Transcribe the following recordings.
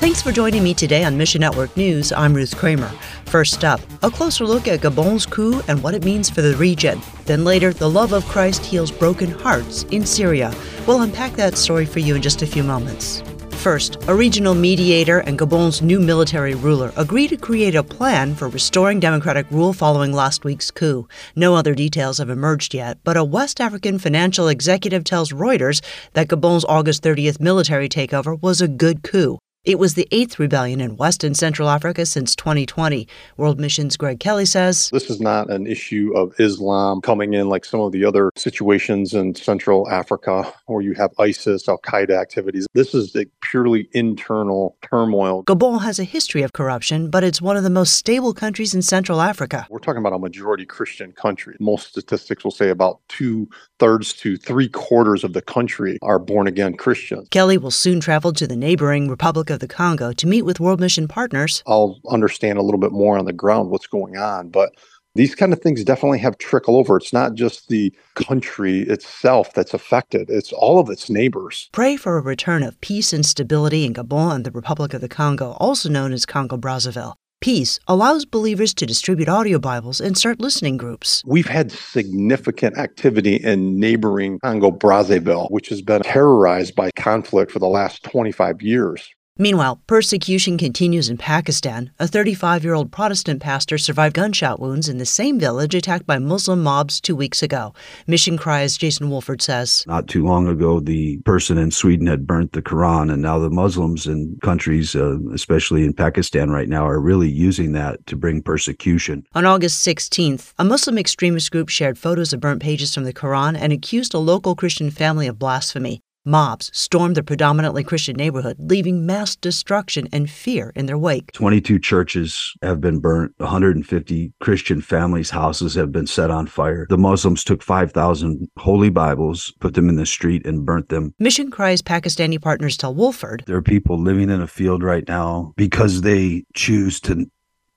Thanks for joining me today on Mission Network News. I'm Ruth Kramer. First up, a closer look at Gabon's coup and what it means for the region. Then later, the love of Christ heals broken hearts in Syria. We'll unpack that story for you in just a few moments. First, a regional mediator and Gabon's new military ruler agree to create a plan for restoring democratic rule following last week's coup. No other details have emerged yet, but a West African financial executive tells Reuters that Gabon's August 30th military takeover was a good coup. It was the eighth rebellion in West and Central Africa since 2020. World Mission's Greg Kelly says This is not an issue of Islam coming in like some of the other situations in Central Africa where you have ISIS, Al Qaeda activities. This is a purely internal turmoil. Gabon has a history of corruption, but it's one of the most stable countries in Central Africa. We're talking about a majority Christian country. Most statistics will say about two thirds to three quarters of the country are born again Christians. Kelly will soon travel to the neighboring Republic of of the Congo to meet with World Mission partners. I'll understand a little bit more on the ground what's going on, but these kind of things definitely have trickle over. It's not just the country itself that's affected, it's all of its neighbors. Pray for a return of peace and stability in Gabon and the Republic of the Congo, also known as Congo Brazzaville. Peace allows believers to distribute audio Bibles and start listening groups. We've had significant activity in neighboring Congo Brazzaville, which has been terrorized by conflict for the last 25 years. Meanwhile, persecution continues in Pakistan. A 35 year old Protestant pastor survived gunshot wounds in the same village attacked by Muslim mobs two weeks ago. Mission Cry's Jason Wolford says Not too long ago, the person in Sweden had burnt the Quran, and now the Muslims in countries, uh, especially in Pakistan right now, are really using that to bring persecution. On August 16th, a Muslim extremist group shared photos of burnt pages from the Quran and accused a local Christian family of blasphemy. Mobs stormed the predominantly Christian neighborhood, leaving mass destruction and fear in their wake. 22 churches have been burnt. 150 Christian families' houses have been set on fire. The Muslims took 5,000 holy Bibles, put them in the street, and burnt them. Mission Cry's Pakistani partners tell Wolford There are people living in a field right now because they choose to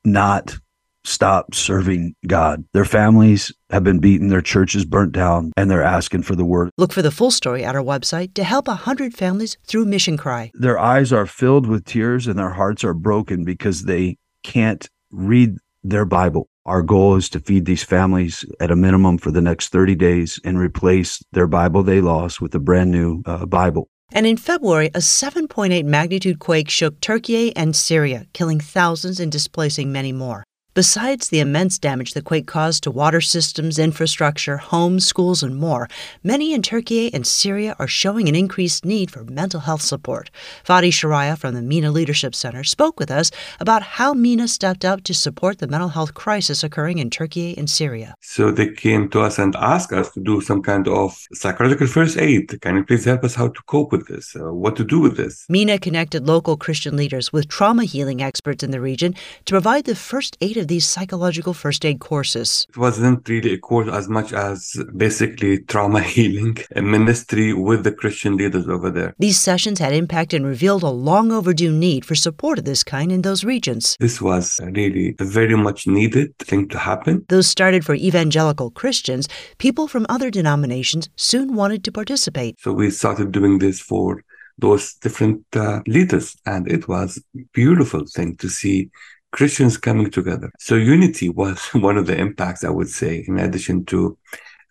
not stop serving God. Their families have been beaten, their churches burnt down, and they're asking for the word. Look for the full story at our website to help 100 families through Mission Cry. Their eyes are filled with tears and their hearts are broken because they can't read their Bible. Our goal is to feed these families at a minimum for the next 30 days and replace their Bible they lost with a brand new uh, Bible. And in February, a 7.8 magnitude quake shook Turkey and Syria, killing thousands and displacing many more. Besides the immense damage the quake caused to water systems, infrastructure, homes, schools, and more, many in Turkey and Syria are showing an increased need for mental health support. Fadi Sharaiha from the MENA Leadership Center spoke with us about how MENA stepped up to support the mental health crisis occurring in Turkey and Syria. So they came to us and asked us to do some kind of psychological first aid. Can you please help us how to cope with this? Uh, what to do with this? MENA connected local Christian leaders with trauma healing experts in the region to provide the first aid of these psychological first aid courses? It wasn't really a course as much as basically trauma healing, a ministry with the Christian leaders over there. These sessions had impact and revealed a long overdue need for support of this kind in those regions. This was really a very much needed thing to happen. Those started for evangelical Christians. People from other denominations soon wanted to participate. So we started doing this for those different uh, leaders and it was beautiful thing to see Christians coming together. So unity was one of the impacts, I would say, in addition to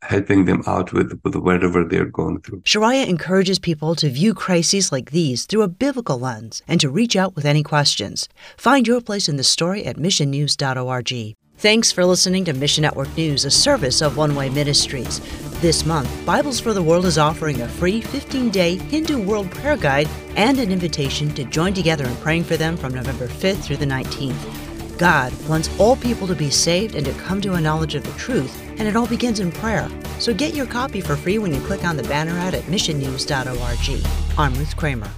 helping them out with, with whatever they're going through. Sharaiha encourages people to view crises like these through a biblical lens and to reach out with any questions. Find your place in the story at missionnews.org. Thanks for listening to Mission Network News, a service of One Way Ministries. This month, Bibles for the World is offering a free 15 day Hindu World Prayer Guide and an invitation to join together in praying for them from November 5th through the 19th. God wants all people to be saved and to come to a knowledge of the truth, and it all begins in prayer. So get your copy for free when you click on the banner ad at missionnews.org. I'm Ruth Kramer.